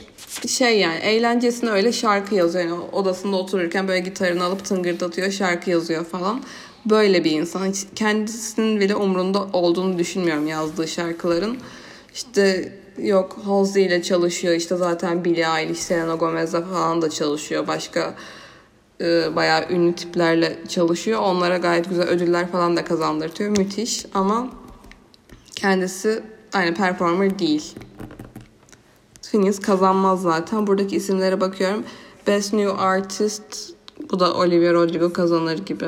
Şey yani eğlencesine öyle şarkı yazıyor. Yani odasında otururken böyle gitarını alıp tıngırdatıyor şarkı yazıyor falan. Böyle bir insan. Hiç kendisinin bile umrunda olduğunu düşünmüyorum yazdığı şarkıların. İşte yok Halsey ile çalışıyor. İşte zaten Billie Eilish, Selena Gomez'le falan da çalışıyor. Başka e, bayağı ünlü tiplerle çalışıyor. Onlara gayet güzel ödüller falan da kazandırtıyor. Müthiş ama kendisi aynı performer değil. Phineas kazanmaz zaten. Buradaki isimlere bakıyorum. Best New Artist bu da Olivia Rodrigo kazanır gibi.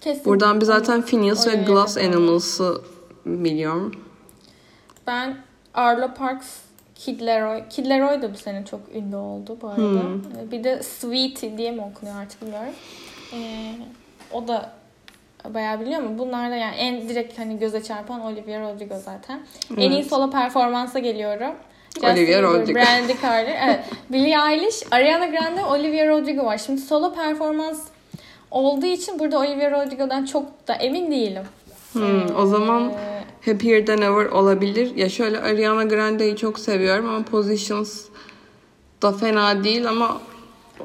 Kesin. Buradan bir zaten Phineas ve Olivia Glass kazanır. Animals'ı biliyorum. Ben Arlo Parks, Kid Leroy. Kid Leroy da bu sene çok ünlü oldu bu arada. Hmm. Bir de Sweetie diye mi okunuyor artık bilmiyorum. Ee, o da bayağı biliyor mu? Bunlar da yani en direkt hani göze çarpan Olivia Rodrigo zaten. En iyi Evet. solo performansa geliyorum. Olivia Rodrigo. Brandy Carter. Evet. Billie Eilish, Ariana Grande, Olivia Rodrigo var. Şimdi solo performans olduğu için burada Olivia Rodrigo'dan çok da emin değilim. Hmm, o zaman Ee, Happier Than Ever olabilir. Ya şöyle Ariana Grande'yi çok seviyorum ama Positions da fena değil ama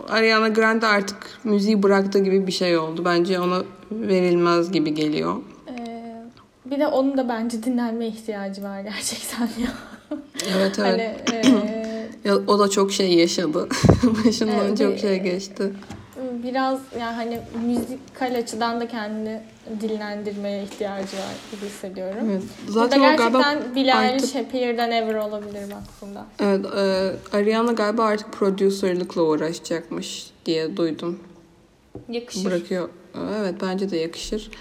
Ariana Grande artık müziği bıraktı gibi bir şey oldu. Bence ona verilmez gibi geliyor. Ee, bir de onun da bence dinlenme ihtiyacı var gerçekten ya. Evet evet. Hani [CLEARS THROAT] e, Ya, o da çok şey yaşadı. [LAUGHS] Başından Evet, çok şey geçti. biraz yani hani müzikal açıdan da kendini dinlendirmeye ihtiyacı var gibi hissediyorum. Evet. Burada Zaten o gerçekten Billie Eilish Happier Than Ever olabilir baktığında. Evet, e, Ariana galiba artık prodüserlikle uğraşacakmış diye duydum. Yakışır. Bırakıyor. Evet bence de yakışır.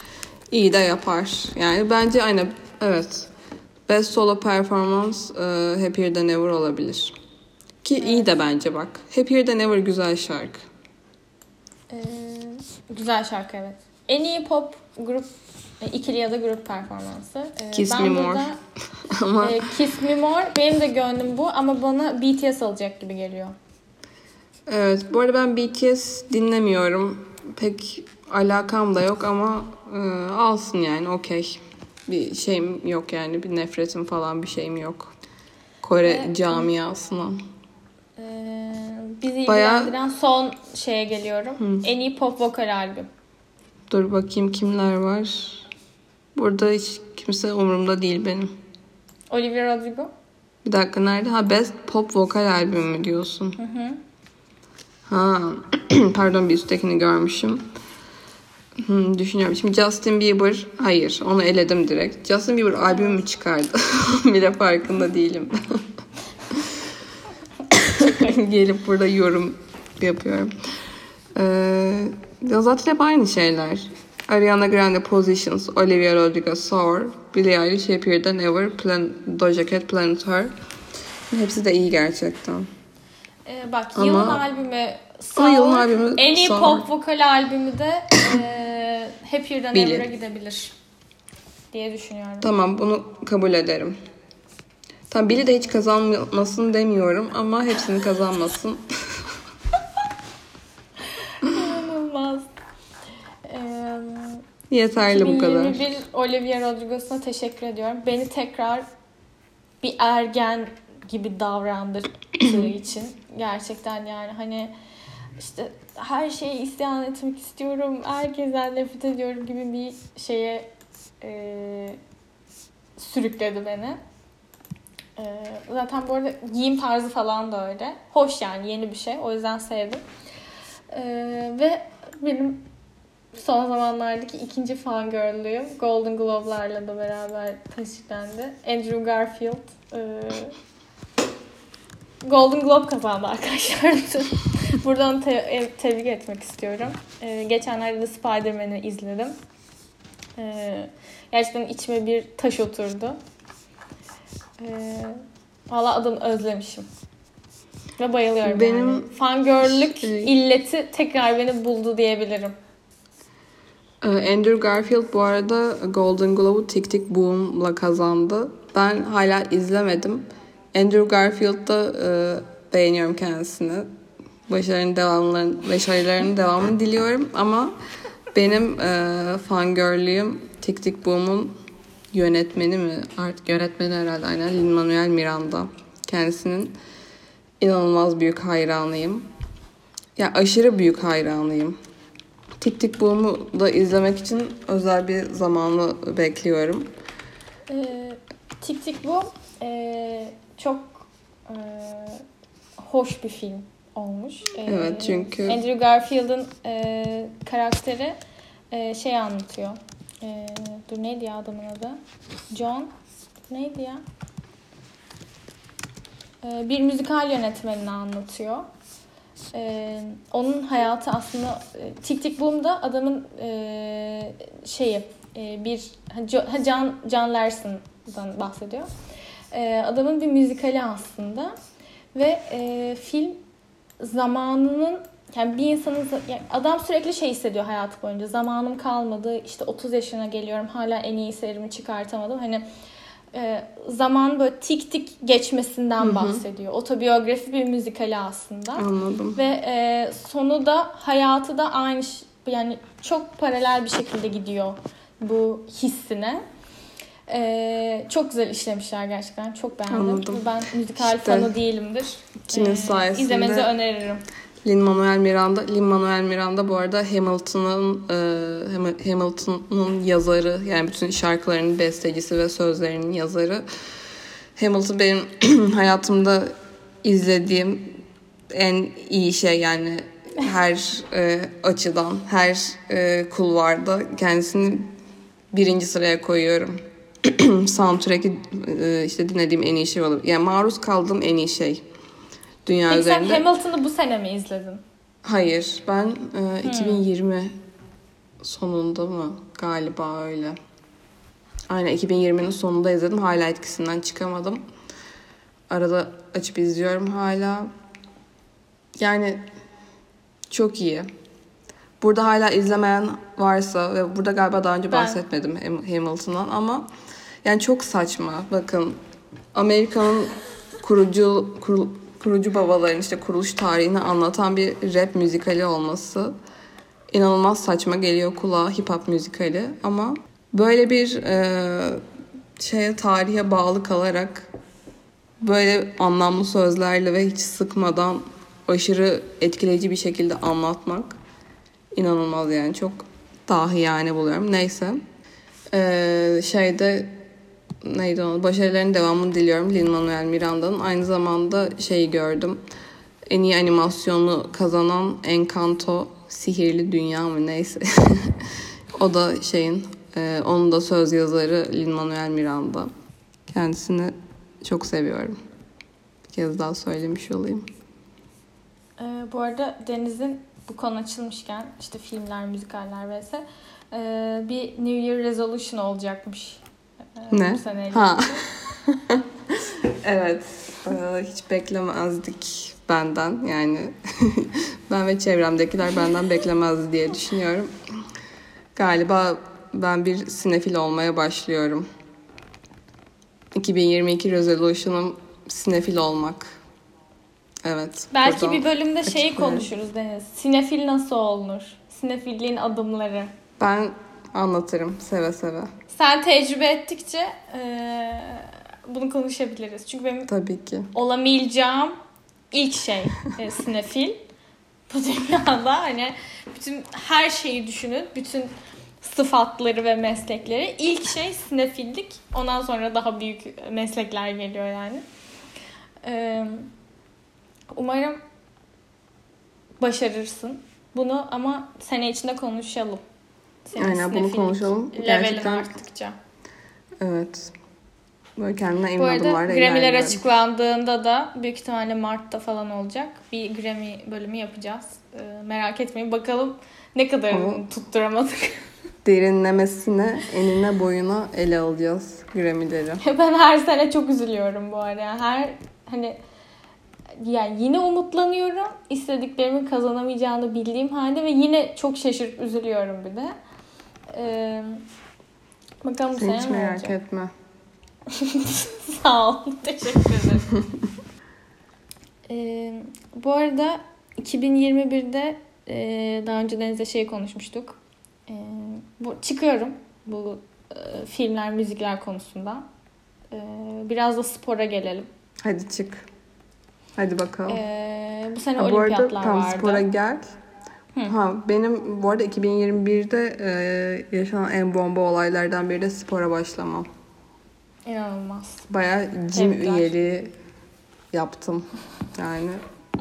İyi de yapar. Yani bence aynı evet. Best solo performance e, Happier Than Ever olabilir. Ki iyi de bence bak. Happier Than Ever güzel şarkı. Ee, güzel şarkı evet. En iyi pop grup e, ikili ya da grup performansı. Ee, Kiss ben Me More. burada, [LAUGHS] Ama e, Kiss Me More benim de gönlüm bu ama bana BTS alacak gibi geliyor. evet bu arada ben BTS dinlemiyorum. Pek alakam da yok ama e, alsın yani okey. Bir şeyim yok yani bir nefretim falan bir şeyim yok. Kore Evet. camiasına. Ee, bizi Bayağı- ilgilendiren son şeye geliyorum. En iyi pop vokal albüm. Dur bakayım kimler var. Burada hiç kimse umurumda değil benim. Olivia Rodrigo. Bir dakika nerede? Ha Best Pop Vokal Albüm mü diyorsun? Hı hı. Ha [CLEARS THROAT] pardon bir üsttekini görmüşüm. Hmm, düşünüyorum. Şimdi Justin Bieber hayır onu eledim direkt. Justin Bieber albüm mü çıkardı? [LAUGHS] Bile farkında değilim. [LAUGHS] Gelip burada yorum yapıyorum. Ee, ya zaten hep aynı şeyler. Ariana Grande Positions, Olivia Rodrigo Sour, Billie Eilish Happier Than Ever, Plan Doja Cat Planet Her. Hepsi de iyi gerçekten. Ee, bak Ama- yılın albümü Ama yılın albümü en iyi Sour. pop vokal albümü de e, Happier Than Billie. Ever'a gidebilir diye düşünüyorum. Tamam bunu kabul ederim. Tamam Billy de hiç kazanmasın demiyorum ama hepsini kazanmasın. İnanılmaz. Ee, [LAUGHS] Yeterli bu kadar. 2021 Olivia Rodrigo'suna teşekkür ediyorum. Beni tekrar bir ergen gibi davrandırdığı için gerçekten yani hani işte her şeyi isyan etmek istiyorum, herkesten nefret ediyorum gibi bir şeye e, sürükledi beni. E, zaten bu arada giyim tarzı falan da öyle. Hoş yani yeni bir şey. O yüzden sevdim. E, ve benim son zamanlardaki ikinci fangirl'lüğüm Golden Globe'larla da beraber tasdiklendi. Andrew Garfield e, Golden Globe kazandı arkadaşlar. [LAUGHS] Buradan te- tebrik etmek istiyorum. E, geçenlerde de Spider-Man'i izledim. E, gerçekten içime bir taş oturdu. E, Valla adını özlemişim. Ve bayılıyorum Benim yani. Fangirl'lük şey- illeti tekrar beni buldu diyebilirim. Ee, Andrew Garfield bu arada Golden Globe'u Tick Tick Boom'la kazandı. Ben hala izlemedim. Andrew Garfield'da e, beğeniyorum kendisini. Başarının devamlarını, başarılarının devamını diliyorum ama benim e, fangirl'lüğüm Tick Tick Boom'un yönetmeni mi? Artık yönetmeni herhalde aynen Lin-Manuel Miranda. Kendisinin inanılmaz büyük hayranıyım. Ya aşırı büyük hayranıyım. Tik Tik Boom'u da izlemek için özel bir zamanı bekliyorum. Ee, Tik Tik Boom ee, çok ee, hoş bir film olmuş. Ee, Evet, çünkü- Andrew Garfield'ın ee, karakteri ee, şey anlatıyor. Ee, dur neydi ya adamın adı? John neydi ya? Ee, bir müzikal yönetmenini anlatıyor. Ee, onun hayatı aslında e, Tik Tik Boom'da adamın e, şeyi e, bir John, John Larson'dan bahsediyor. E, adamın bir müzikali aslında ve e, film zamanının yani bir insanın yani adam sürekli şey hissediyor hayatı boyunca zamanım kalmadı işte 30 yaşına geliyorum hala en iyi eserimi çıkartamadım hani e, zaman böyle tik tik geçmesinden bahsediyor. Otobiyografi bir müzikali aslında. Anladım. Ve e, sonu da hayatı da aynı yani çok paralel bir şekilde gidiyor bu hissine. E, çok güzel işlemişler gerçekten. Çok beğendim. Anladım. Ben müzikal İşte fanı değilimdir. kimin E, sayesinde- İzlemenizi öneririm. Lin-Manuel Miranda. Lin-Manuel Miranda bu arada Hamilton'ın e, Ham- Hamilton'ın yazarı. Yani bütün şarkılarının bestecisi ve sözlerinin yazarı. Hamilton benim [CLEARS THROAT] hayatımda izlediğim en iyi şey yani her e, açıdan, her e, kulvarda kendisini birinci sıraya koyuyorum. [CLEARS THROAT] Soundtrack'i e, işte dinlediğim en iyi şey olur. Yani maruz kaldığım en iyi şey. Dünya Peki sen üzerinde. Hamilton'ı bu sene mi izledin? Hayır, ben e, 2020 sonunda mı? Galiba öyle. Aynen 2020'nin sonunda izledim. Hala etkisinden çıkamadım. Arada açıp izliyorum hala. Yani çok iyi. Burada hala izlemeyen varsa ve burada galiba daha önce Ben. bahsetmedim Ham- Hamilton'dan ama yani çok saçma. Bakın Amerika'nın kurucu kurul- kurucu babaların işte kuruluş tarihini anlatan bir rap müzikali olması inanılmaz saçma geliyor kulağa hip hop müzikali ama böyle bir e, şeye tarihe bağlı kalarak böyle anlamlı sözlerle ve hiç sıkmadan aşırı etkileyici bir şekilde anlatmak inanılmaz yani çok dahi yani buluyorum. Neyse. Ee, şeyde neydi onu? Başarılarının devamını diliyorum Lin-Manuel Miranda'nın. Aynı zamanda şeyi gördüm. En iyi animasyonu kazanan Encanto Sihirli Dünya mı neyse. [LAUGHS] o da şeyin e, onun da söz yazarı Lin-Manuel Miranda. Kendisini çok seviyorum. Bir kez daha söylemiş olayım. Ee, bu arada Deniz'in bu konu açılmışken işte filmler, müzikaller vs. e, bir New Year Resolution olacakmış. Ne? Bu. Ha. [LAUGHS] evet. Ee, hiç beklemezdik benden. Yani [LAUGHS] Ben ve çevremdekiler benden beklemezdi diye düşünüyorum. Galiba ben bir sinefil olmaya başlıyorum. 2022 resolution'um sinefil olmak. Evet. Belki bir bölümde şeyi konuşuruz Deniz. Sinefil nasıl olunur? Sinefilliğin adımları. Ben anlatırım seve seve. Sen tecrübe ettikçe eee, bunu konuşabiliriz. Çünkü benim Tabii ki. olamayacağım ilk şey e, [LAUGHS] sinefil. Bu dünyada hani bütün her şeyi düşünün. Bütün sıfatları ve meslekleri. İlk şey sinefillik. Ondan sonra daha büyük meslekler geliyor yani. Ee, umarım başarırsın. Bunu ama sene içinde konuşalım. Senin Aynen, bunu konuşalım. Levelin arttıkça. Evet. Böyle kendine emin Bu arada adımlarla Grammy'ler açıklandığında da büyük ihtimalle Mart'ta falan olacak. Bir Grammy bölümü yapacağız. Ee, merak etmeyin. Bakalım ne kadar Ama- tutturamadık. [LAUGHS] Derinlemesine, enine boyuna ele alacağız Grammy'leri. [LAUGHS] ben her sene çok üzülüyorum bu arada. Her hani yani yine umutlanıyorum. İstediklerimin kazanamayacağını bildiğim halde ve yine çok şaşırıp üzülüyorum bir de. Ee, bakalım bu Sen sene hiç ne merak olacak. etme. [LAUGHS] Sağ ol. Teşekkür ederim. Ee, bu arada 2021'de e, daha önce Deniz'le şey konuşmuştuk. Ee, bu çıkıyorum bu e, filmler, müzikler konusunda. Ee, biraz da spora gelelim. Hadi çık. Hadi bakalım. Ee, bu sene Ha, bu arada olimpiyatlar tam vardı. spora gel. Hı. Ha benim bu arada 2021'de e, yaşanan en bomba olaylardan biri de spora başlamam. İnanılmaz. Bayağı gym Tebrikler. üyeliği yaptım. Yani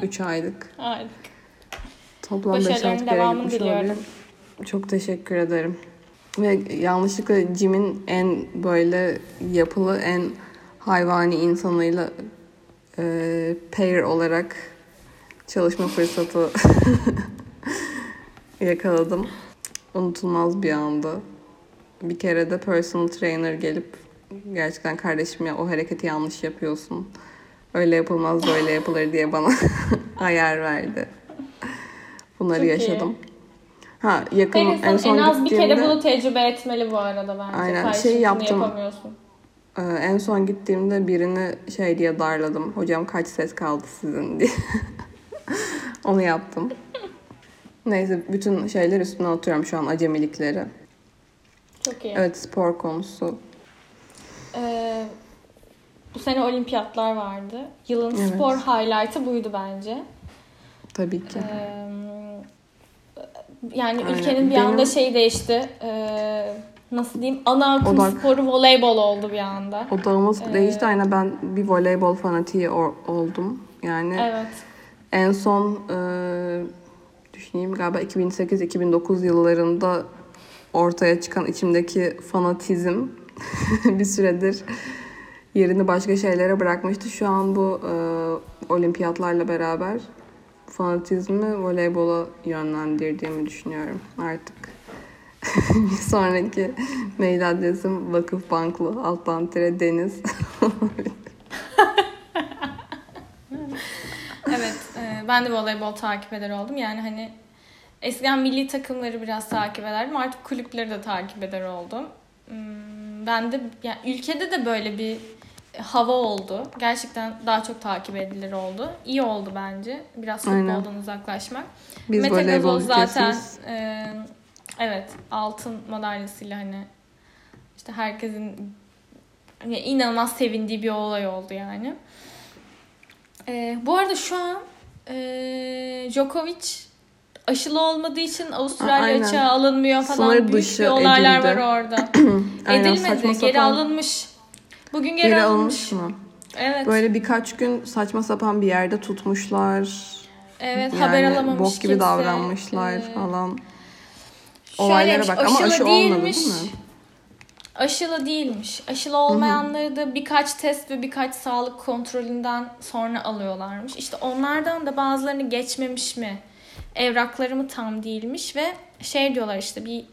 3 aylık. Harika. Toplam 5 Başarıların aylık devamını gitmiş diliyorum. olabilirim. Çok teşekkür ederim. Ve yanlışlıkla gym'in en böyle yapılı, en hayvani insanıyla e, pair olarak çalışma fırsatı [LAUGHS] yakaladım. Unutulmaz bir anda. Bir kere de personal trainer gelip gerçekten kardeşim ya o hareketi yanlış yapıyorsun. Öyle yapılmaz böyle yapılır diye bana [LAUGHS] ayar verdi. Bunları Çok iyi. yaşadım. Ha yakın en sen son en az bir kere bunu tecrübe etmeli bu arada bence. Aynen, şey yaptım. yapamıyorsun. e, en son gittiğimde birini şey diye darladım. Hocam kaç ses kaldı sizin diye. [LAUGHS] Onu yaptım. Neyse bütün şeyler üstüne atıyorum şu an acemilikleri. Çok iyi. Evet spor konusu. Ee, bu sene olimpiyatlar vardı. Yılın Evet. spor highlight'ı buydu bence. Tabii ki. Ee, yani Aynen. ülkenin bir Benim- anda şey değişti. Ee, nasıl diyeyim? Ana akım Odak. sporu voleybol oldu bir anda. Odağımız Ee, değişti. Aynen ben bir voleybol fanatiği oldum. Yani Evet. En son e, düşüneyim galiba 2008-2009 yıllarında ortaya çıkan içimdeki fanatizm [LAUGHS] bir süredir yerini başka şeylere bırakmıştı. Şu an bu e, olimpiyatlarla beraber fanatizmi voleybola yönlendirdiğimi düşünüyorum artık. [LAUGHS] bir sonraki mail adresim vakıfbanklı alttan tire deniz. [LAUGHS] Evet. e, ben de voleybol takip eder oldum. Yani hani eskiden milli takımları biraz takip ederdim. Artık kulüpleri de takip eder oldum. Hmm, Ben de yani ülkede de böyle bir hava oldu. Gerçekten daha çok takip edilir oldu. İyi oldu bence. Biraz futboldan uzaklaşmak. Biz Mete Gazoz zaten e, evet altın madalyasıyla hani işte herkesin yani inanılmaz sevindiği bir olay oldu yani. E, bu arada şu an e, Djokovic aşılı olmadığı için Avustralya aynen. açığa alınmıyor falan. Sınır Büyük dışı bir olaylar edildi. var orada. [CLEARS THROAT] Aynen, Edilmedi. Geri alınmış. Bugün geri, Geri alınmış. alınmış mı? Evet. Böyle birkaç gün saçma sapan bir yerde tutmuşlar. evet yani haber alamamış bok gibi kimse. davranmışlar Ee, falan. Şöyle Olaylara bak ama aşılı aşı olmadı değilmiş. değil mi? Aşılı değilmiş. Aşılı olmayanları da birkaç test ve birkaç sağlık kontrolünden sonra alıyorlarmış. İşte onlardan da bazılarını geçmemiş mi? Evrakları mı tam değilmiş ve şey diyorlar işte bir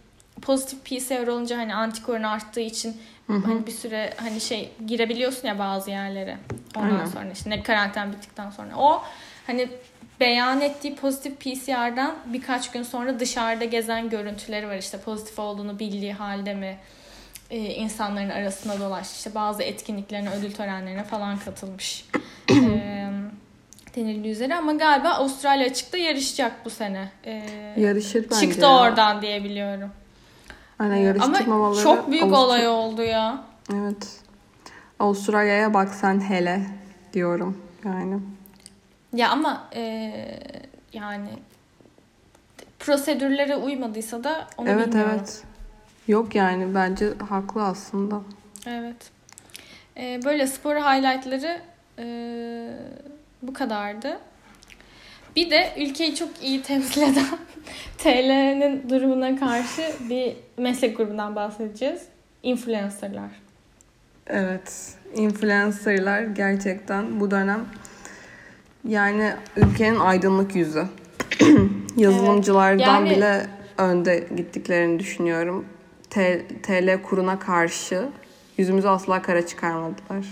pozitif PCR olunca hani antikorun arttığı için hani bir süre hani şey girebiliyorsun ya bazı yerlere. Ondan Aynen. sonra işte ne karantin bittikten sonra. O hani beyan ettiği pozitif PCR'dan birkaç gün sonra dışarıda gezen görüntüleri var. İşte pozitif olduğunu bildiği halde mi e, insanların arasında dolaştı. İşte bazı etkinliklerine, ödül törenlerine falan katılmış. [CLEARS THROAT] e, denildiği üzere ama galiba Avustralya açıkta yarışacak bu sene. E, Yarışır bence Çıktı ya. oradan diye biliyorum. Aynen Ama yarıştırmamaları. çok büyük Avustra- olay oldu ya. Evet. Avustralya'ya bak sen hele diyorum yani. Ya ama e, yani prosedürlere uymadıysa da onu evet bilmiyorum. evet. Yok yani bence haklı aslında. Evet. E, böyle spor highlightları e, bu kadardı. Bir de ülkeyi çok iyi temsil eden [LAUGHS] TL'nin durumuna karşı bir meslek grubundan bahsedeceğiz. Influencerlar. Evet. Influencerlar gerçekten bu dönem yani ülkenin aydınlık yüzü. [CLEARS THROAT] Yazılımcılardan Yani- bile önde gittiklerini düşünüyorum. T- TL kuruna karşı yüzümüzü asla kara çıkarmadılar.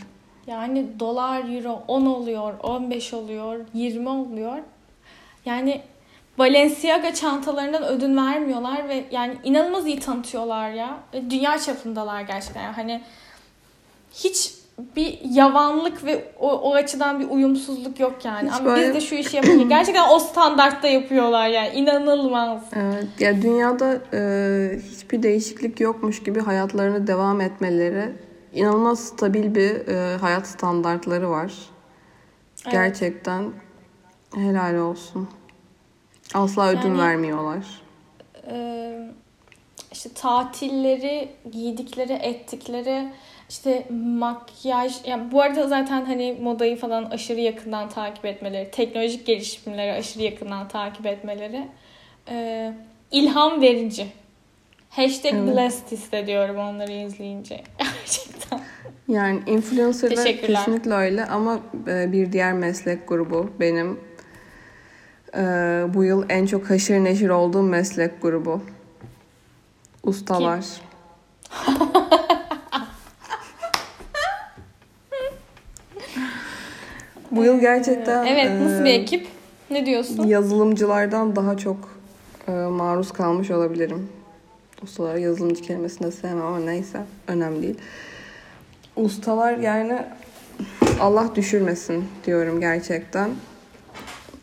Yani dolar, euro 10 oluyor, 15 oluyor, 20 oluyor. Yani Balenciaga çantalarından ödün vermiyorlar ve yani inanılmaz iyi tanıtıyorlar ya. Ve Dünya çapındalar gerçekten. Yani hani hiç bir yavanlık ve o, o açıdan bir uyumsuzluk yok yani. Hiç Ama böyle- biz de şu işi yapınca [CLEARS THROAT] gerçekten o standartta yapıyorlar yani. İnanılmaz. Evet. Ya dünyada e, hiçbir değişiklik yokmuş gibi hayatlarını devam etmeleri inanılmaz stabil bir e, hayat standartları var. Evet. Gerçekten helal olsun. Asla ödün Yani- vermiyorlar. Ee, işte tatilleri, giydikleri, ettikleri, işte makyaj, yani bu arada zaten hani modayı falan aşırı yakından takip etmeleri, teknolojik gelişimleri aşırı yakından takip etmeleri ee, ilham verici. Hashtag Evet. blessed hissediyorum onları izleyince. [LAUGHS] Yani influencerlar kesinlikle öyle ama e, bir diğer meslek grubu benim e, bu yıl en çok haşır neşir olduğum meslek grubu. Ustalar. bu yıl gerçekten Evet nasıl bir e, ekip? Ne diyorsun? yazılımcılardan daha çok maruz kalmış olabilirim. Ustalar yazılımcı kelimesini de sevmem ama neyse önemli değil. Ustalar yani Allah düşürmesin diyorum gerçekten.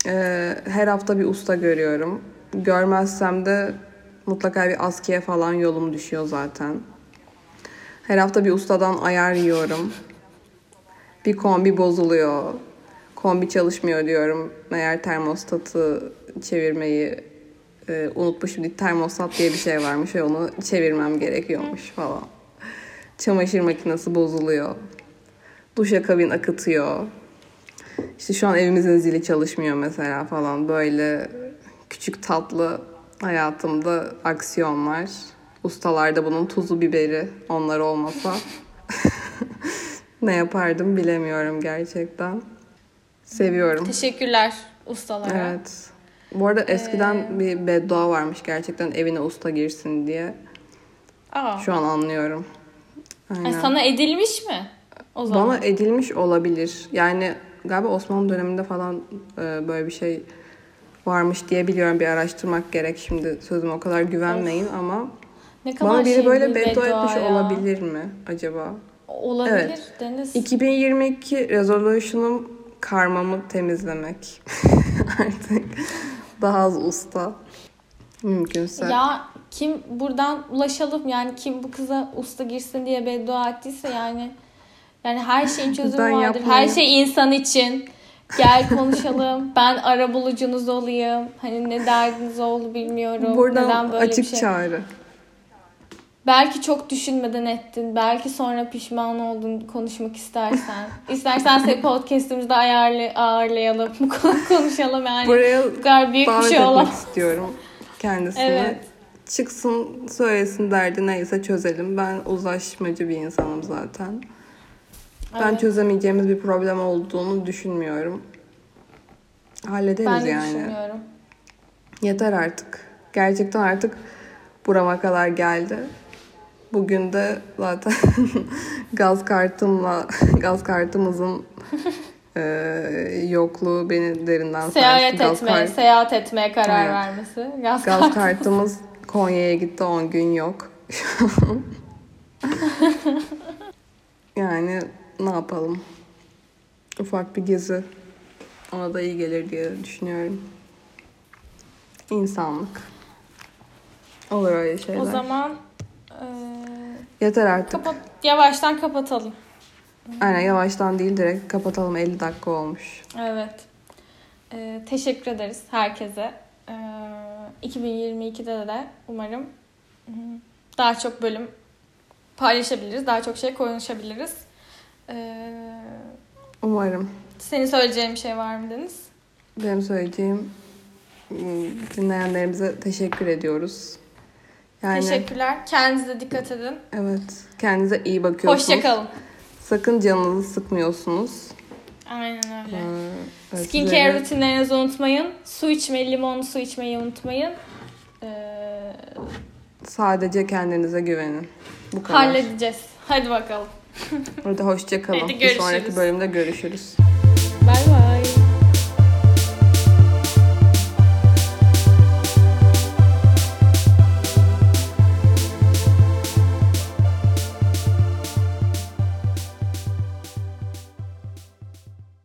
E, her hafta bir usta görüyorum. Görmezsem de mutlaka bir askiye falan yolum düşüyor zaten. Her hafta bir ustadan ayar yiyorum. Bir kombi bozuluyor. Kombi çalışmıyor diyorum. Meğer termostatı çevirmeyi e, unutmuşum. Termostat diye bir şey varmış onu çevirmem gerekiyormuş falan. Çamaşır makinesi bozuluyor. Duşakabin akıtıyor. İşte şu an evimizin zili çalışmıyor mesela falan. Böyle küçük tatlı hayatımda aksiyonlar. Ustalarda bunun tuzu biberi onlar olmasa [LAUGHS] ne yapardım bilemiyorum gerçekten. Seviyorum. Teşekkürler ustalara. Evet. Bu arada eskiden bir beddua varmış gerçekten evine usta girsin diye. Aa. Şu an anlıyorum. Ay, Aynen. sana edilmiş mi? O zaman. Bana edilmiş olabilir. Yani galiba Osmanlı döneminde falan e, böyle bir şey varmış diye biliyorum. Bir araştırmak gerek şimdi. Sözüme o kadar güvenmeyin ama ne kadar bana biri şey böyle bir beddua etmiş ya. olabilir mi acaba? Olabilir Evet. Deniz. 2022 resolution'um karmamı temizlemek. [LAUGHS] Artık daha az usta. Mümkünse. Ya kim buradan ulaşalım yani kim bu kıza usta girsin diye beddua ettiyse yani yani her şeyin çözümü Ben vardır. yapmayayım. Her şey insan için. Gel konuşalım. [LAUGHS] ben ara bulucunuz olayım. Hani ne derdiniz oldu bilmiyorum. Buradan Neden böyle açık bir şey? çağrı. Belki çok düşünmeden ettin. Belki sonra pişman oldun konuşmak istersen. [LAUGHS] İstersen seni podcastimizde ayarlı, ağırlayalım. [LAUGHS] Konuşalım yani. Buraya Bu kadar büyük bir şey olamaz. istiyorum kendisini. Evet. Çıksın söylesin derdi neyse çözelim. Ben uzlaşmacı bir insanım zaten. Ben Evet. çözemeyeceğimiz bir problem olduğunu düşünmüyorum. Hallederiz Ben de yani. düşünmüyorum. Yeter artık. Gerçekten artık burama kadar geldi. Bugün de zaten [LAUGHS] gaz kartımla [LAUGHS] gaz kartımızın [LAUGHS] e, yokluğu beni derinden Seyahat sarstı. Gaz etmeye, kart- seyahat etmeye karar Evet. vermesi. Gaz, Gaz kartı. kartımız Konya'ya gitti 10 gün yok. [LAUGHS] yani ne yapalım? Ufak bir gezi. Ona da iyi gelir diye düşünüyorum. İnsanlık. Olur öyle şeyler. O zaman e, Yeter artık. kapat, yavaştan kapatalım. Aynen yavaştan değil direkt kapatalım 50 dakika olmuş. Evet. E, teşekkür ederiz herkese. E, 2022'de de umarım daha çok bölüm paylaşabiliriz. Daha çok şey konuşabiliriz. E, Umarım. senin söyleyeceğin bir şey var mı Deniz? Benim söyleyeceğim dinleyenlerimize teşekkür ediyoruz. Yani Teşekkürler. Kendinize dikkat edin. evet kendinize iyi bakıyorsunuz. Hoşçakalın. Sakın canınızı sıkmıyorsunuz. Aynen öyle. Ee, evet, Skincare sizlere- rutinlerinizi unutmayın. Su içmeyi, limonlu su içmeyi unutmayın. Ee, Sadece kendinize güvenin. Bu kadar. halledeceğiz. Hadi bakalım. Burada hoşça kalın. Hadi Bir görüşürüz. sonraki bölümde görüşürüz. Bay bay.